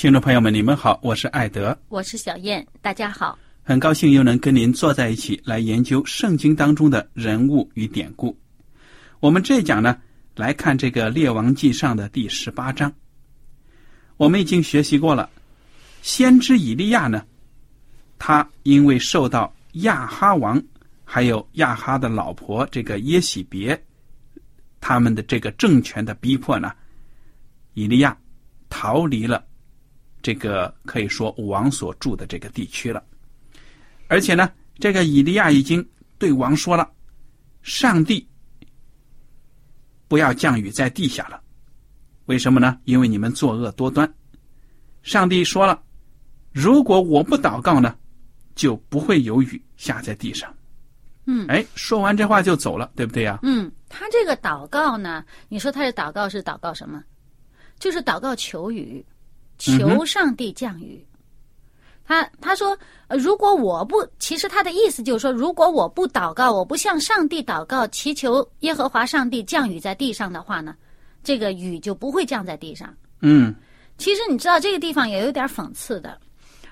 听众朋友们，你们好，我是艾德，我是小燕，大家好。很高兴又能跟您坐在一起来研究圣经当中的人物与典故。我们这一讲呢，来看这个《列王记上》的第十八章。我们已经学习过了，先知以利亚呢，他因为受到亚哈王还有亚哈的老婆这个耶喜别他们的这个政权的逼迫呢，以利亚逃离了。这个可以说王所住的这个地区了，而且呢，这个以利亚已经对王说了：“上帝不要降雨在地下了，为什么呢？因为你们作恶多端。上帝说了，如果我不祷告呢，就不会有雨下在地上。”嗯，哎，说完这话就走了，对不对呀？嗯，他这个祷告呢，你说他是祷告是祷告什么？就是祷告求雨。求上帝降雨，他他说，如果我不，其实他的意思就是说，如果我不祷告，我不向上帝祷告，祈求耶和华上帝降雨在地上的话呢，这个雨就不会降在地上。嗯，其实你知道这个地方也有点讽刺的，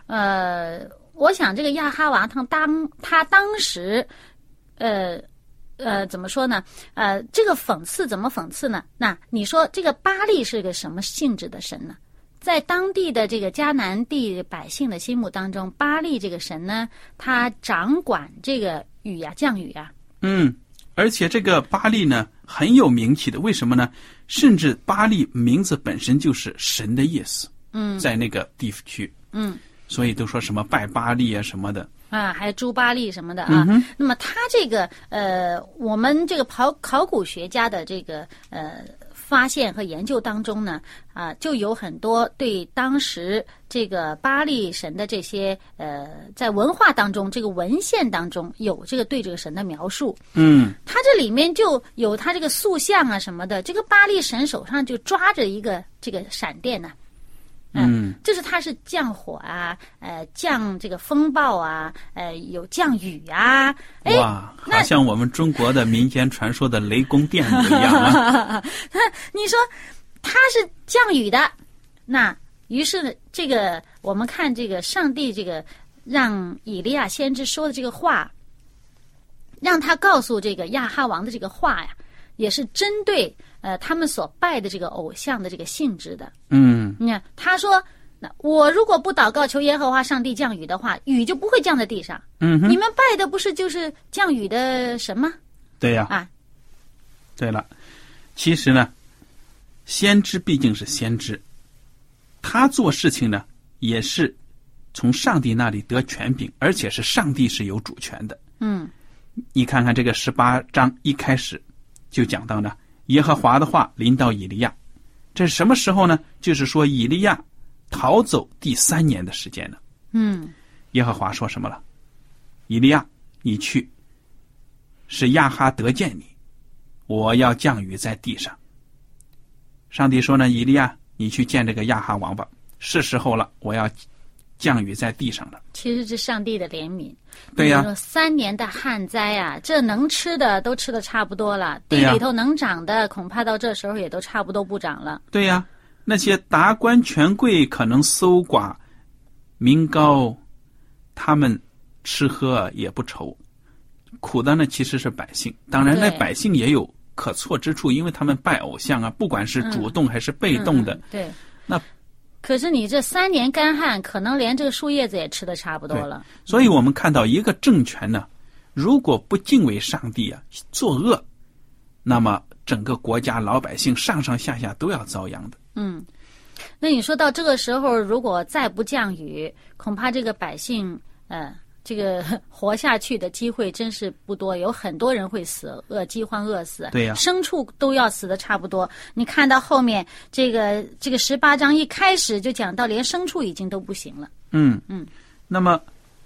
呃，我想这个亚哈王他当他当时，呃呃，怎么说呢？呃，这个讽刺怎么讽刺呢？那你说这个巴利是个什么性质的神呢？在当地的这个迦南地百姓的心目当中，巴利这个神呢，他掌管这个雨呀，降雨啊。嗯，而且这个巴利呢很有名气的，为什么呢？甚至巴利名字本身就是神的意思。嗯，在那个地区。嗯，所以都说什么拜巴利啊什么的。啊，还有朱巴利什么的啊。嗯那么他这个呃，我们这个考考古学家的这个呃。发现和研究当中呢，啊，就有很多对当时这个巴利神的这些呃，在文化当中，这个文献当中有这个对这个神的描述。嗯，他这里面就有他这个塑像啊什么的，这个巴利神手上就抓着一个这个闪电呢。嗯，就是它是降火啊，呃，降这个风暴啊，呃，有降雨啊。哇，好像我们中国的民间传说的雷公电母一样啊！你说它是降雨的，那于是呢，这个我们看这个上帝这个让以利亚先知说的这个话，让他告诉这个亚哈王的这个话呀，也是针对。呃，他们所拜的这个偶像的这个性质的，嗯，你看他说，那我如果不祷告求耶和华上帝降雨的话，雨就不会降在地上。嗯，你们拜的不是就是降雨的神吗？对呀。啊，对了，其实呢，先知毕竟是先知，他做事情呢也是从上帝那里得权柄，而且是上帝是有主权的。嗯，你看看这个十八章一开始就讲到呢。耶和华的话临到以利亚，这是什么时候呢？就是说以利亚逃走第三年的时间了。嗯，耶和华说什么了？以利亚，你去，是亚哈得见你，我要降雨在地上。上帝说呢，以利亚，你去见这个亚哈王吧，是时候了，我要降雨在地上了。其实是上帝的怜悯。对呀三年的旱灾啊，这能吃的都吃的差不多了，地里头能长的，恐怕到这时候也都差不多不长了。对呀，那些达官权贵可能搜刮民膏，他们吃喝也不愁，苦的呢其实是百姓。当然，那百姓也有可错之处，因为他们拜偶像啊，不管是主动还是被动的，嗯对。那可是你这三年干旱，可能连这个树叶子也吃的差不多了。所以我们看到一个政权呢，如果不敬畏上帝啊，作恶，那么整个国家老百姓上上下下都要遭殃的。嗯，那你说到这个时候，如果再不降雨，恐怕这个百姓，呃，这个活下去的机会真是不多，有很多人会死，饿饥荒饿死。对呀牲畜都要死的差不多。你看到后面这个这个十八章一开始就讲到，连牲畜已经都不行了。嗯嗯，那么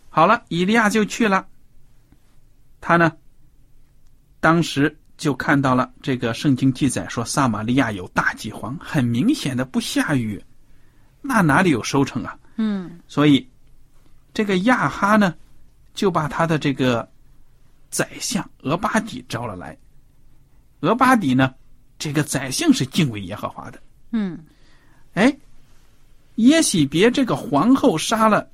好了，以利亚就去了。他呢，当时就看到了这个圣经记载说，撒玛利亚有大饥荒，很明显的不下雨，那哪里有收成啊？嗯所以这个亚哈呢，就把他的这个宰相俄巴底招了来。俄巴底呢，这个宰相是敬畏耶和华的。嗯哎，耶喜别这个皇后杀了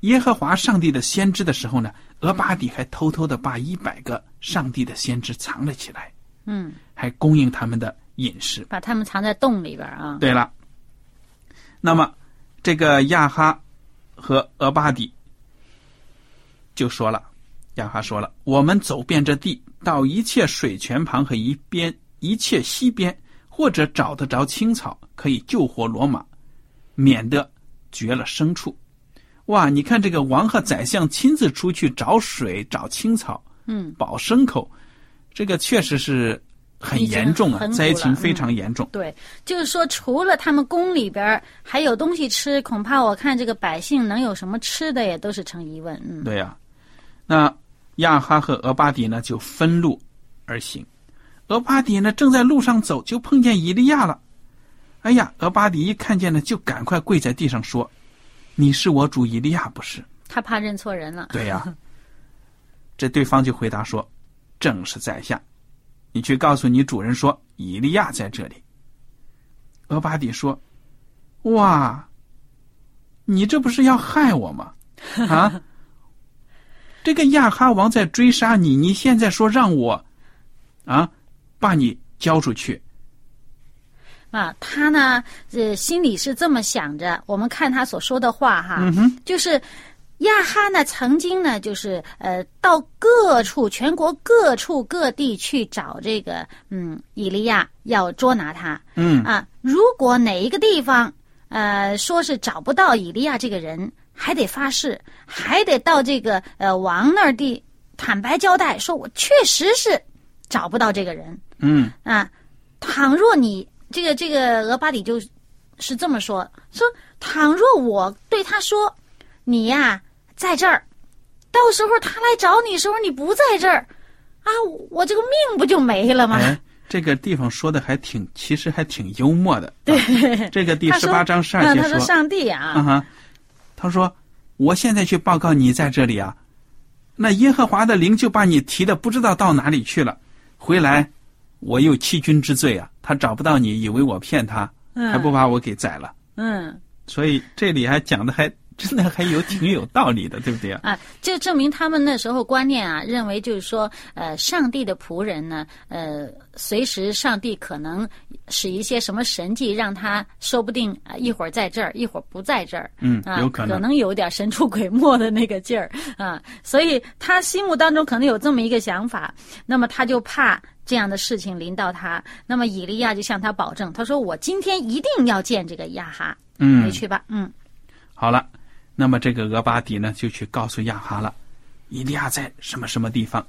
耶和华上帝的先知的时候呢，俄巴底还偷偷的把一百个上帝的先知藏了起来，嗯，还供应他们的饮食。把他们藏在洞里边啊。对了，那么这个亚哈和俄巴底就说了，亚哈说了，我们走遍这地，到一切水泉旁和一边一切溪边，或者找得着青草，可以救活罗马，免得绝了牲畜。哇，你看这个王和宰相亲自出去找水、找青草，嗯，保牲口，这个确实是很严重啊灾情非常严重。对，就是说，除了他们宫里边还有东西吃，恐怕我看这个百姓能有什么吃的，也都是成疑问。嗯，对呀、那亚哈和俄巴底呢就分路而行。俄巴底呢正在路上走，就碰见以利亚了。哎呀，俄巴底一看见呢，就赶快跪在地上说：“你是我主以利亚不是他怕认错人了？”。对呀、这对方就回答说：“正是在下，你去告诉你主人说，以利亚在这里。”俄巴底说：“哇，你这不是要害我吗？啊？这个亚哈王在追杀你，你现在说让我，啊，把你交出去，啊，他呢，呃，心里是这么想着。我们看他所说的话哈，嗯哼，就是亚哈呢，曾经呢，就是呃，到各处全国各处各地去找这个嗯以利亚，要捉拿他。嗯啊，如果哪一个地方呃说是找不到以利亚这个人，还得发誓，还得到这个呃王那儿地坦白交代，说我确实是找不到这个人嗯啊。倘若你这个这个俄巴底就是这么说，说倘若我对他说，你呀、在这儿，到时候他来找你时候你不在这儿，啊，我这个命不就没了吗？哎，这个地方说的还挺，其实还挺幽默的。对，这个第十八章十二嗯，节他说上帝啊，他说：“我现在去报告你在这里啊，那耶和华的灵就把你提的不知道到哪里去了，回来我有欺君之罪啊，他找不到你，以为我骗他，还不把我给宰了。嗯。所以这里还讲的还真的还有挺有道理的，对不对啊？啊，就证明他们那时候观念啊，认为就是说，呃，上帝的仆人呢，呃，随时上帝可能使一些什么神迹，让他说不定啊、一会儿在这儿，一会儿不在这儿，嗯啊，有可能。可能有点神出鬼没的那个劲儿啊，所以他心目当中可能有这么一个想法，那么他就怕这样的事情临到他，那么以利亚就向他保证，他说我今天一定要见这个亚哈，嗯。你，去吧，嗯。好了，那么这个俄巴底呢，就去告诉亚哈了，以利亚在什么什么地方。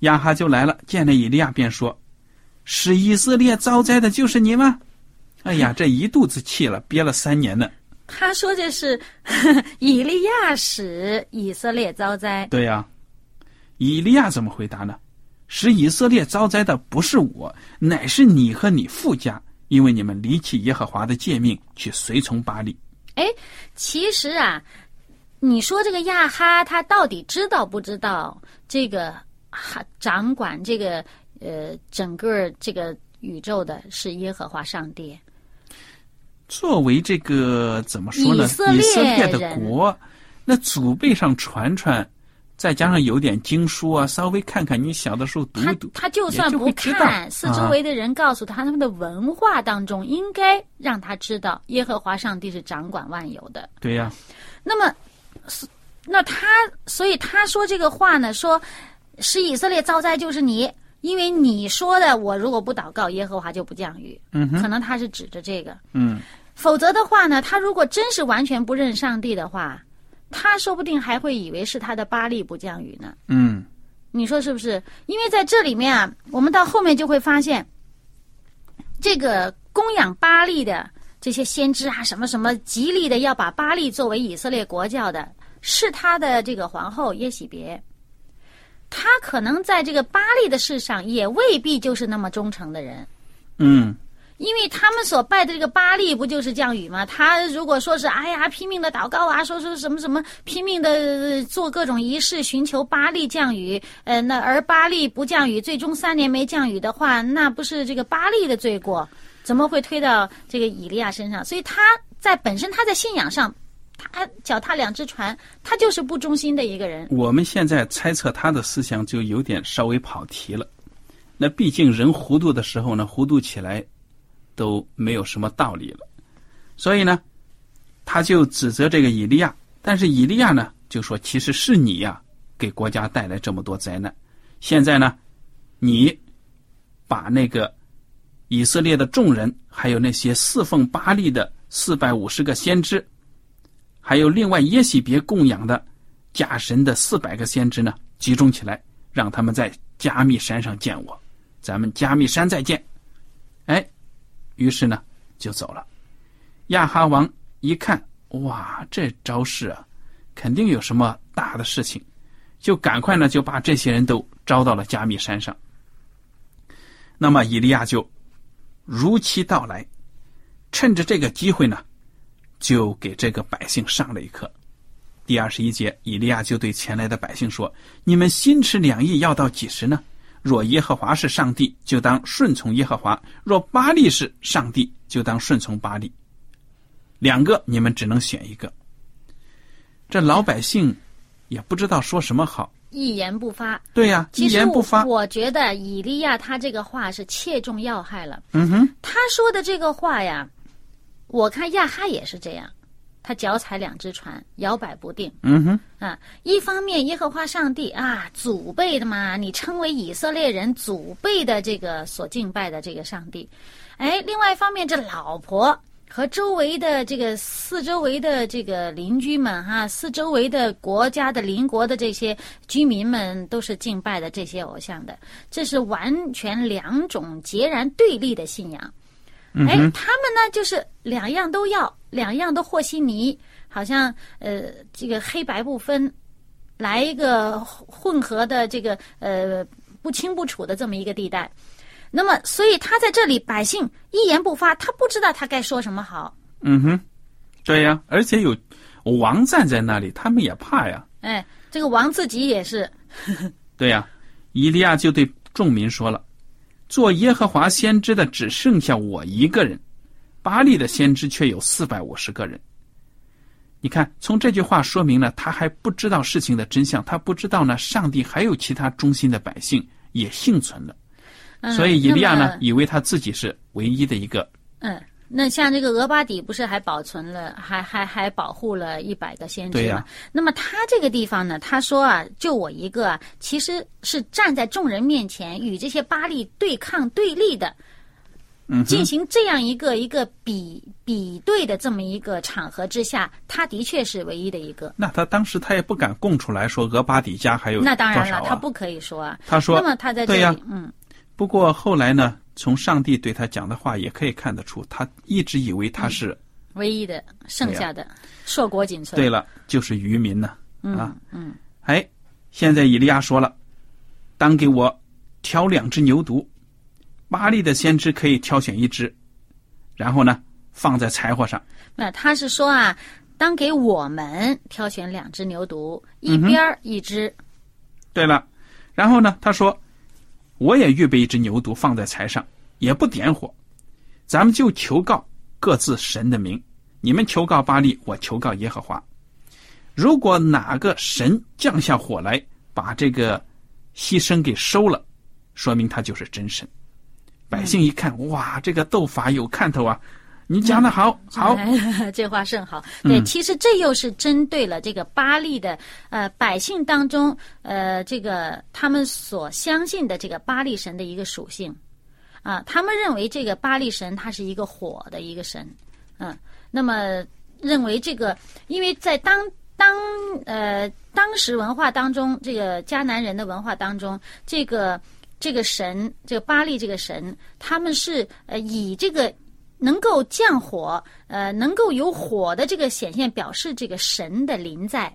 亚哈就来了，见了以利亚便说：“使以色列遭灾的就是你吗？”哎呀，这一肚子气了，憋了三年呢。他说这是 以利亚使以色列遭灾。对呀、以利亚怎么回答呢？使以色列遭灾的不是我，乃是你和你父家，因为你们离弃耶和华的诫命，去随从巴利。哎，其实啊，你说这个亚哈他到底知道不知道这个哈掌管这个呃整个这个宇宙的是耶和华上帝？作为这个怎么说呢？以色列的国，那祖辈上传传，再加上有点经书啊，稍微看看，你小的时候读一读，他就算不看，四周啊。围的人告诉他，他们的文化当中应该让他知道耶和华上帝是掌管万有的。对呀、那么，是那他，所以他说这个话呢，说是以色列遭灾就是你，因为你说的，我如果不祷告，耶和华就不降雨。嗯哼，可能他是指着这个，嗯，否则的话呢，他如果真是完全不认上帝的话，他说不定还会以为是他的巴力不降雨呢。嗯，你说是不是？因为在这里面啊，我们到后面就会发现，这个供养巴利的这些先知啊，什么什么极力的要把巴利作为以色列国教的，是他的这个皇后耶喜别。他可能在这个巴利的事上也未必就是那么忠诚的人，嗯，因为他们所拜的这个巴利不就是降雨吗？他如果说是哎呀拼命的祷告啊，说说什么什么拼命的做各种仪式寻求巴利降雨，呃，那而巴利不降雨，最终三年没降雨的话，那不是这个巴利的罪过，怎么会推到这个以利亚身上？所以他在本身他在信仰上，他脚踏两只船，他就是不忠心的一个人。我们现在猜测他的思想就有点稍微跑题了。那毕竟人糊涂的时候呢，糊涂起来都没有什么道理了。所以呢，他就指责这个以利亚，但是以利亚呢就说：“其实是你呀、给国家带来这么多灾难。现在呢，你把那个以色列的众人，还有那些侍奉巴利的四百五十个先知，还有另外耶喜别供养的假神的四百个先知呢，集中起来，让他们在加密山上见我，咱们加密山再见。于是呢就走了。亚哈王一看，哇，这招式啊，肯定有什么大的事情，就赶快呢就把这些人都招到了加密山上。那么以利亚就如期到来，趁着这个机会呢，就给这个百姓上了一课。第二十一节，以利亚就对前来的百姓说：“你们心持两意要到几时呢？若耶和华是上帝，就当顺从耶和华；若巴利是上帝，就当顺从巴利。两个你们只能选一个。”这老百姓也不知道说什么好。一言不发。对呀、一言不发。我，我觉得以利亚他这个话是切中要害了。嗯哼，他说的这个话呀，我看亚哈也是这样，他脚踩两只船，摇摆不定嗯哼，啊。一方面，耶和华上帝啊，祖辈的嘛，你称为以色列人祖辈的这个所敬拜的这个上帝，哎，另外一方面，这老婆。和周围的这个四周围的这个邻居们哈、四周围的国家的邻国的这些居民们都是敬拜的这些偶像的，这是完全两种截然对立的信仰。哎，他们呢就是两样都要，两样都和稀泥，好像呃这个黑白不分，来一个混合的这个呃不清不楚的这么一个地带。那么，所以他在这里百姓一言不发，他不知道他该说什么好。嗯哼，对呀、而且有王站在那里，他们也怕呀。哎，这个王自己也是，对呀、以利亚就对众民说了：“做耶和华先知的只剩下我一个人，巴利的先知却有四百五十个人。”你看，从这句话说明了他还不知道事情的真相，他不知道呢，上帝还有其他忠心的百姓也幸存了，嗯、所以以利亚呢，以为他自己是唯一的一个。嗯，那像这个俄巴底不是还保存了，还还还保护了一百个先知吗？那么他这个地方呢，他说啊，就我一个啊，其实是站在众人面前与这些巴利对抗对立的，进行这样一个一个比比对的这么一个场合之下，他的确是唯一的一个。那他当时他也不敢供出来说俄巴底家还有那当然了，他不可以说啊。他说那么他在这里，嗯，不过后来呢，从上帝对他讲的话也可以看得出，他一直以为他是、唯一的剩下的硕果仅存。对了，就是渔民呢、啊。嗯，哎，现在以利亚说了，当给我挑两只牛犊，巴利的先知可以挑选一只，然后呢放在柴火上。那他是说啊，当给我们挑选两只牛犊，一边儿一只。对了，然后呢，他说，我也预备一只牛犊放在柴上，也不点火，咱们就求告各自神的名。你们求告巴利，我求告耶和华。如果哪个神降下火来，把这个牺牲给收了，说明他就是真神。百姓一看，哇，这个斗法有看头啊！你讲的好，好，这话甚好。对，其实这又是针对了这个巴利的呃百姓当中呃这个他们所相信的这个巴利神的一个属性啊，他们认为这个巴利神他是一个火的一个神，嗯。那么认为这个，因为在当当呃当时文化当中，这个迦南人的文化当中，这个这个神，这个巴利这个神，他们是呃以这个能够降火，呃能够有火的这个显现，表示这个神的临在。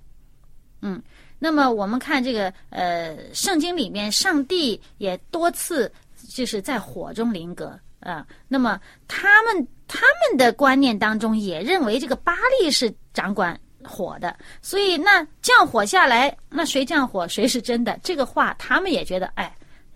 嗯，那么我们看这个呃圣经里面，上帝也多次就是在火中临格。啊，那么他们他们的观念当中也认为这个巴利是掌管火的，所以那降火下来，那谁降火谁是真的？这个话他们也觉得，哎，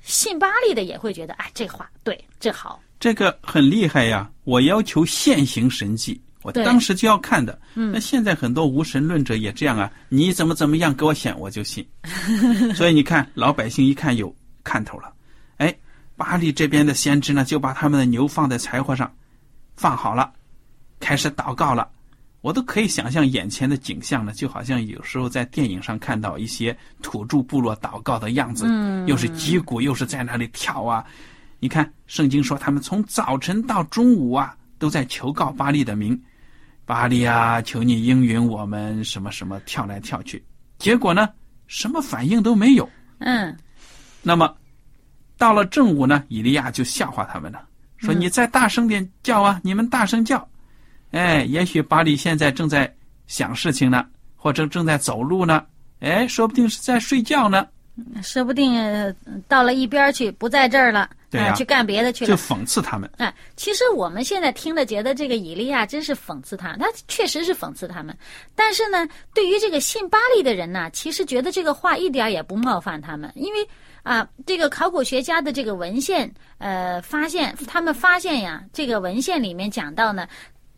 信巴利的也会觉得，哎，这话对，这好，这个很厉害呀！我要求现行神迹，我当时就要看的。嗯，那现在很多无神论者也这样啊，你怎么怎么样给我显我就信。所以你看，老百姓一看有看头了，哎。巴黎这边的先知呢，就把他们的牛放在柴火上，放好了，开始祷告了。我都可以想象眼前的景象呢，就好像有时候在电影上看到一些土著部落祷告的样子，又是击鼓，又是在那里跳啊。你看圣经说，他们从早晨到中午啊，都在求告巴利的名，巴利啊，求你应允我们什么什么，跳来跳去。结果呢，什么反应都没有。嗯，那么。到了正午呢，以利亚就笑话他们了，说：“你再大声点叫啊！你们大声叫，哎，也许巴黎现在正在想事情呢，或者正在走路呢，哎，说不定是在睡觉呢，说不定到了一边去，不在这儿了，去干别的去了。”就讽刺他们。哎，其实我们现在听了，觉得这个以利亚真是讽刺他，他确实是讽刺他们。但是呢，对于这个信巴利的人呢，其实觉得这个话一点也不冒犯他们，因为。啊，这个考古学家的这个文献，呃，发现他们发现呀，这个文献里面讲到呢，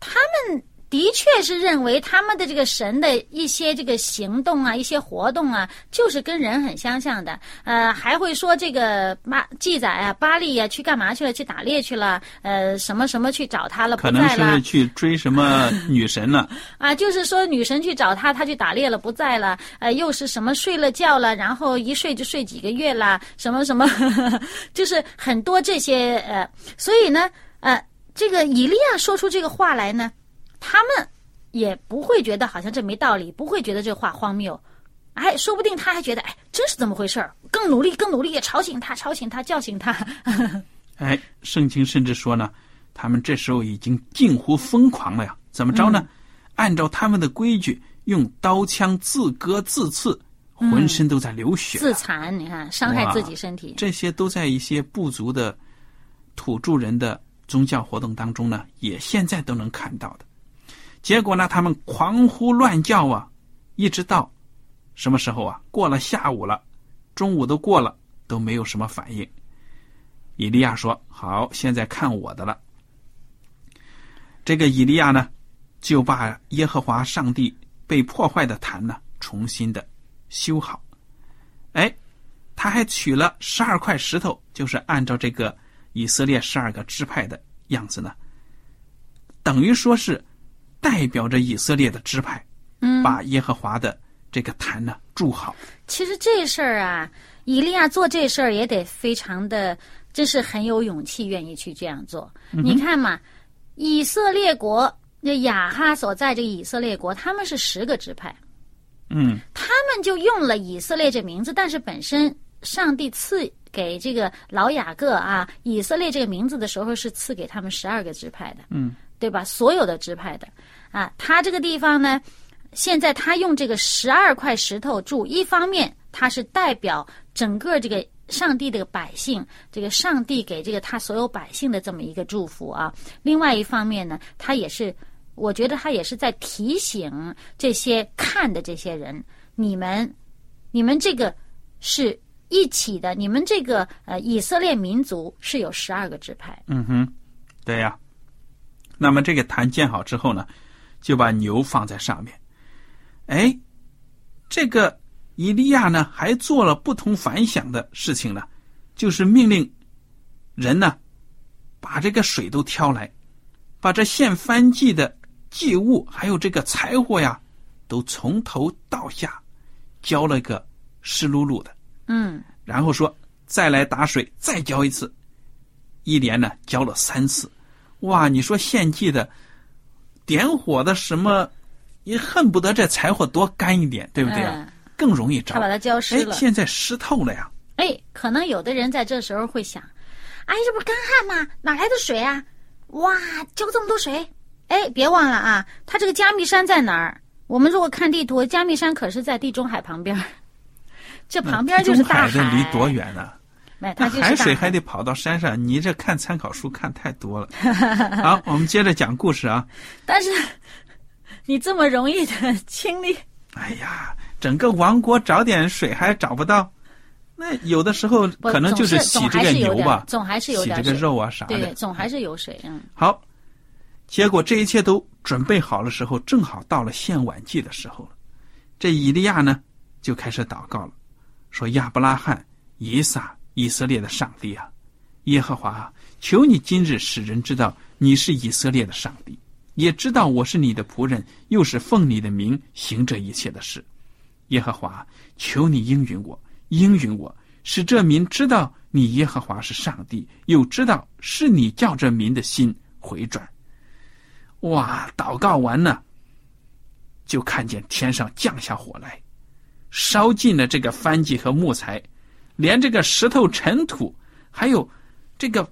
他们。的确是认为他们的这个神的一些这个行动啊，一些活动啊，就是跟人很相像的。呃，还会说这个巴记载啊，巴利呀去干嘛去了？去打猎去了？呃，什么什么去找他了？可能是去追什么女神了？啊，就是说女神去找他，他去打猎了，不在了。呃，又是什么睡了觉了？然后一睡就睡几个月了？什么什么？就是很多这些呃，所以呢，呃，这个以利亚说出这个话来呢。他们也不会觉得好像这没道理，不会觉得这话荒谬，哎，说不定他还觉得哎，真是这么回事儿，更努力，更努力，吵醒他，吵醒他，叫醒他。哎，圣经甚至说呢，他们这时候已经近乎疯狂了呀！怎么着呢？按照他们的规矩，用刀枪自割自刺，浑身都在流血，自残。你看，伤害自己身体，这些都在一些部族的土著人的宗教活动当中呢，也现在都能看到的。结果呢，他们狂呼乱叫啊，一直到什么时候啊？过了下午了，中午都过了，都没有什么反应。以利亚说：“好，现在看我的了。”这个以利亚呢，就把耶和华上帝被破坏的坛呢，重新的修好。哎，他还取了十二块石头，就是按照这个以色列十二个支派的样子呢，等于说是。代表着以色列的支派，嗯，把耶和华的这个坛呢筑好。其实这事儿啊，以利亚做这事儿也得非常的，真是很有勇气，愿意去这样做。你看嘛，以色列国那雅哈所在这个以色列国，他们是十个支派，嗯，他们就用了以色列这名字，但是本身上帝赐给这个老雅各啊以色列这个名字的时候，是赐给他们十二个支派的，嗯。对吧？所有的支派的，啊，他这个地方呢，现在他用这个十二块石头铸，一方面它是代表整个这个上帝的百姓，这个上帝给这个他所有百姓的这么一个祝福啊。另外一方面呢，他也是，我觉得他也是在提醒这些看的这些人，你们，你们这个是一起的，你们这个呃以色列民族是有十二个支派。嗯哼，对呀。那么这个坛建好之后呢，就把牛放在上面。哎，这个以利亚呢，还做了不同凡响的事情呢，就是命令人呢，把这个水都挑来，把这献燔祭的祭物还有这个柴火呀，都从头到下浇了个湿漉漉的。嗯，然后说再来打水，再浇一次，一连呢浇了三次。哇，你说献祭的点火的什么？你恨不得这柴火多干一点，对不对啊？更容易着。他把它浇湿了。现在湿透了呀。哎，可能有的人在这时候会想：哎，这不是干旱吗？哪来的水啊？哇，浇这么多水！哎，别忘了啊，它这个加密山在哪儿？我们如果看地图，加密山可是在地中海旁边。这旁边就是大海。离多远呢？那海水还得跑到山上，你这看参考书看太多了。好，我们接着讲故事啊。但是。你这么容易的清理？哎呀，整个王国找点水还找不到，那有的时候可能就是洗这个牛吧，总还是有点洗这个肉啊啥的，对，总还是有水。嗯，好，结果这一切都准备好了时候，正好到了献晚祭的时候了。这以利亚呢就开始祷告了，说：“亚伯拉罕、以撒、以色列的上帝啊，耶和华啊，求你今日使人知道你是以色列的上帝。”也知道我是你的仆人，又是奉你的名行这一切的事。耶和华，求你应允我，应允我，使这民知道你耶和华是上帝，又知道是你叫这民的心回转。哇！祷告完了，就看见天上降下火来，烧尽了这个番祭和木材，连这个石头、尘土，还有这个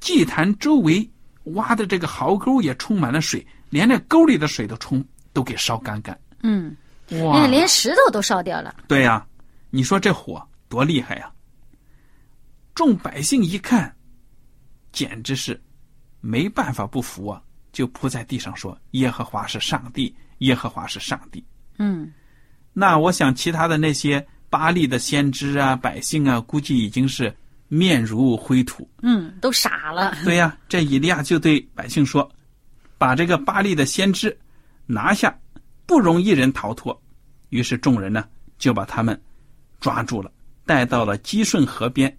祭坛周围。挖的这个壕沟也充满了水，连那沟里的水都冲都给烧干干。嗯，哇，连石头都烧掉了。对呀，你说这火多厉害呀！众百姓一看，简直是没办法不服啊，就扑在地上说：“耶和华是上帝，耶和华是上帝。”嗯，那我想其他的那些巴利的先知啊、百姓啊，估计已经是。面如灰土，嗯，都傻了。对呀，这以利亚就对百姓说：“把这个巴利的先知拿下，不容一人逃脱。”于是众人呢就把他们抓住了，带到了基顺河边，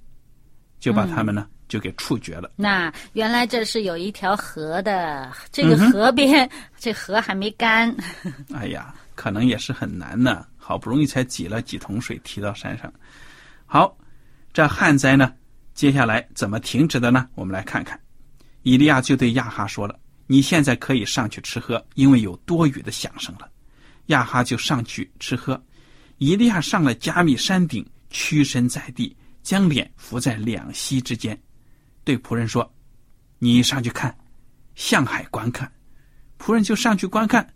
就把他们呢就给处决了。那原来这是有一条河的，这个河边 这河还没干。哎呀，可能也是很难呢，好不容易才挤了几桶水提到山上。好，这旱灾呢。接下来怎么停止的呢？我们来看看，以利亚就对亚哈说了：“你现在可以上去吃喝，因为有多余的响声了。”亚哈就上去吃喝。以利亚上了加密山顶，屈身在地，将脸伏在两膝之间，对仆人说：“你上去看，向海观看。”仆人就上去观看，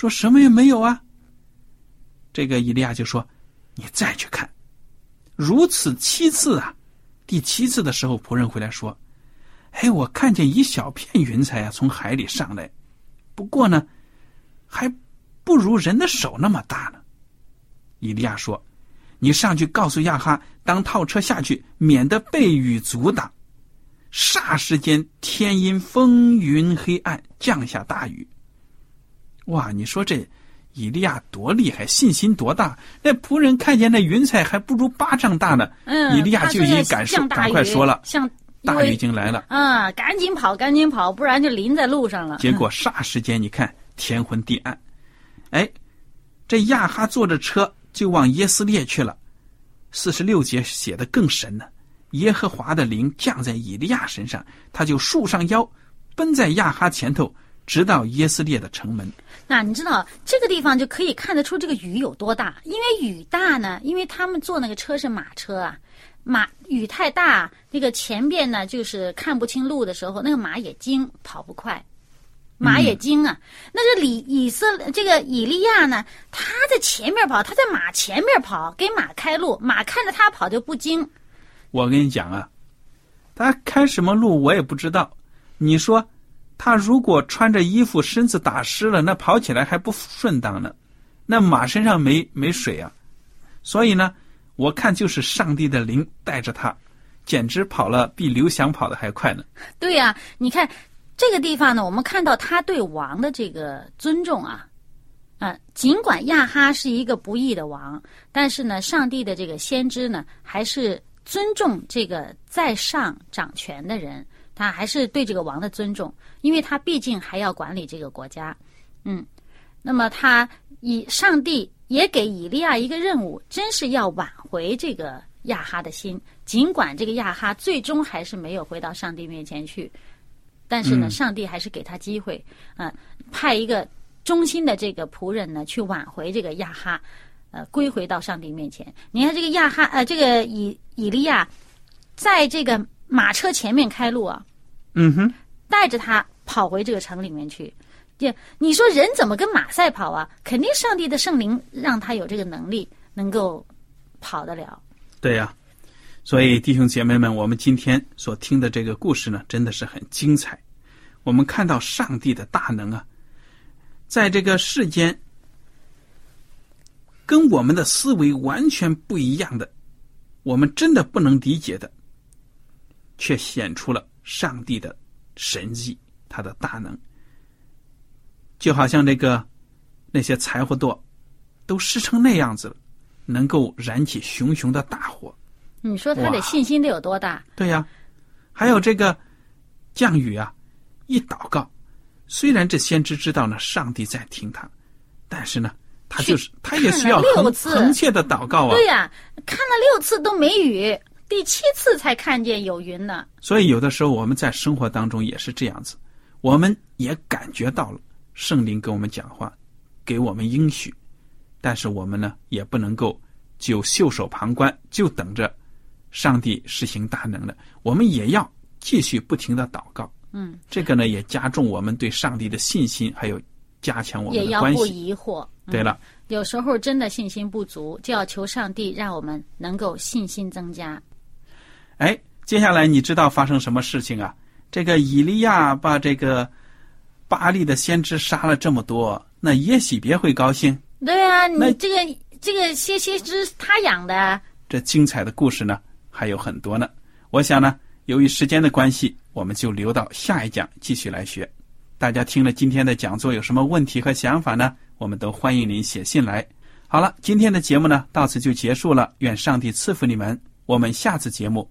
说什么也没有啊。这个以利亚就说：“你再去看，如此七次啊。”第七次的时候，仆人回来说：“哎，我看见一小片云彩啊，从海里上来，不过呢，还不如人的手那么大呢。”伊利亚说：“你上去告诉亚哈，当套车下去，免得被雨阻挡。”霎时间，天阴风云黑暗，降下大雨。哇，你说这以利亚多厉害，信心多大？那仆人看见那云彩还不如巴掌大呢。嗯，以利亚就已经赶赶快说了，像大雨已经来了。啊，赶紧跑，赶紧跑，不然就淋在路上了。结果霎时间，你看天昏地暗。哎，这亚哈坐着车就往耶斯列去了。四十六节写的更神呢。耶和华的灵降在以利亚身上，他就束上腰，奔在亚哈前头。直到耶斯列的城门，那你知道这个地方就可以看得出这个雨有多大。因为雨大呢，因为他们坐那个车是马车啊，马雨太大，那个前边呢就是看不清路的时候，那个马也惊，跑不快，马也惊啊。那这里以色这个以利亚呢，他在前面跑，他在马前面跑，给马开路，马看着他跑就不惊。我跟你讲啊，他开什么路我也不知道。你说他如果穿着衣服，身子打湿了，那跑起来还不顺当呢？那马身上没没水啊，所以呢，我看就是上帝的灵带着他，简直跑了比刘翔跑的还快呢。对呀、你看这个地方呢，我们看到他对王的这个尊重啊，啊，尽管亚哈是一个不义的王，但是呢，上帝的这个先知呢，还是尊重这个在上掌权的人，他还是对这个王的尊重，因为他毕竟还要管理这个国家，嗯，那么他以上帝也给以利亚一个任务，真是要挽回这个亚哈的心，尽管这个亚哈最终还是没有回到上帝面前去。但是呢，嗯上帝还是给他机会，嗯、派一个忠心的这个仆人呢，去挽回这个亚哈，呃，归回到上帝面前。你看这个亚哈，呃，这个以以利亚，在这个马车前面开路啊，嗯哼，带着他跑回这个城里面去。这你说人怎么跟马赛跑啊？肯定上帝的圣灵让他有这个能力，能够跑得了。对呀、所以弟兄姐妹们，我们今天所听的这个故事呢，真的是很精彩。我们看到上帝的大能啊，在这个世间，跟我们的思维完全不一样的，我们真的不能理解的，却显出了上帝的神迹，他的大能。就好像这个那些柴火垛都湿成那样子了，能够燃起熊熊的大火。你说他的信心得有多大？对呀、还有这个降雨啊，一祷告，虽然这先知知道呢，上帝在听他，但是呢，他就是他也需要恒看了六次恒切的祷告啊。对呀、看了六次都没雨，第七次才看见有云呢。所以有的时候我们在生活当中也是这样子，我们也感觉到了圣灵跟我们讲话，给我们应许，但是我们呢也不能够就袖手旁观，就等着上帝施行大能了，我们也要继续不停的祷告。嗯，这个呢也加重我们对上帝的信心，还有加强我们也要不的关系。疑惑。嗯对了，有时候真的信心不足，就要求上帝让我们能够信心增加。哎，接下来你知道发生什么事情啊？这个以利亚把这个巴利的先知杀了这么多，那耶喜别会高兴。对啊，那你这个这个先先知是他养的，这精彩的故事呢还有很多呢。我想呢，由于时间的关系，我们就留到下一讲继续来学。大家听了今天的讲座有什么问题和想法呢？我们都欢迎您写信来。好了，今天的节目呢到此就结束了。愿上帝赐福你们，我们下次节目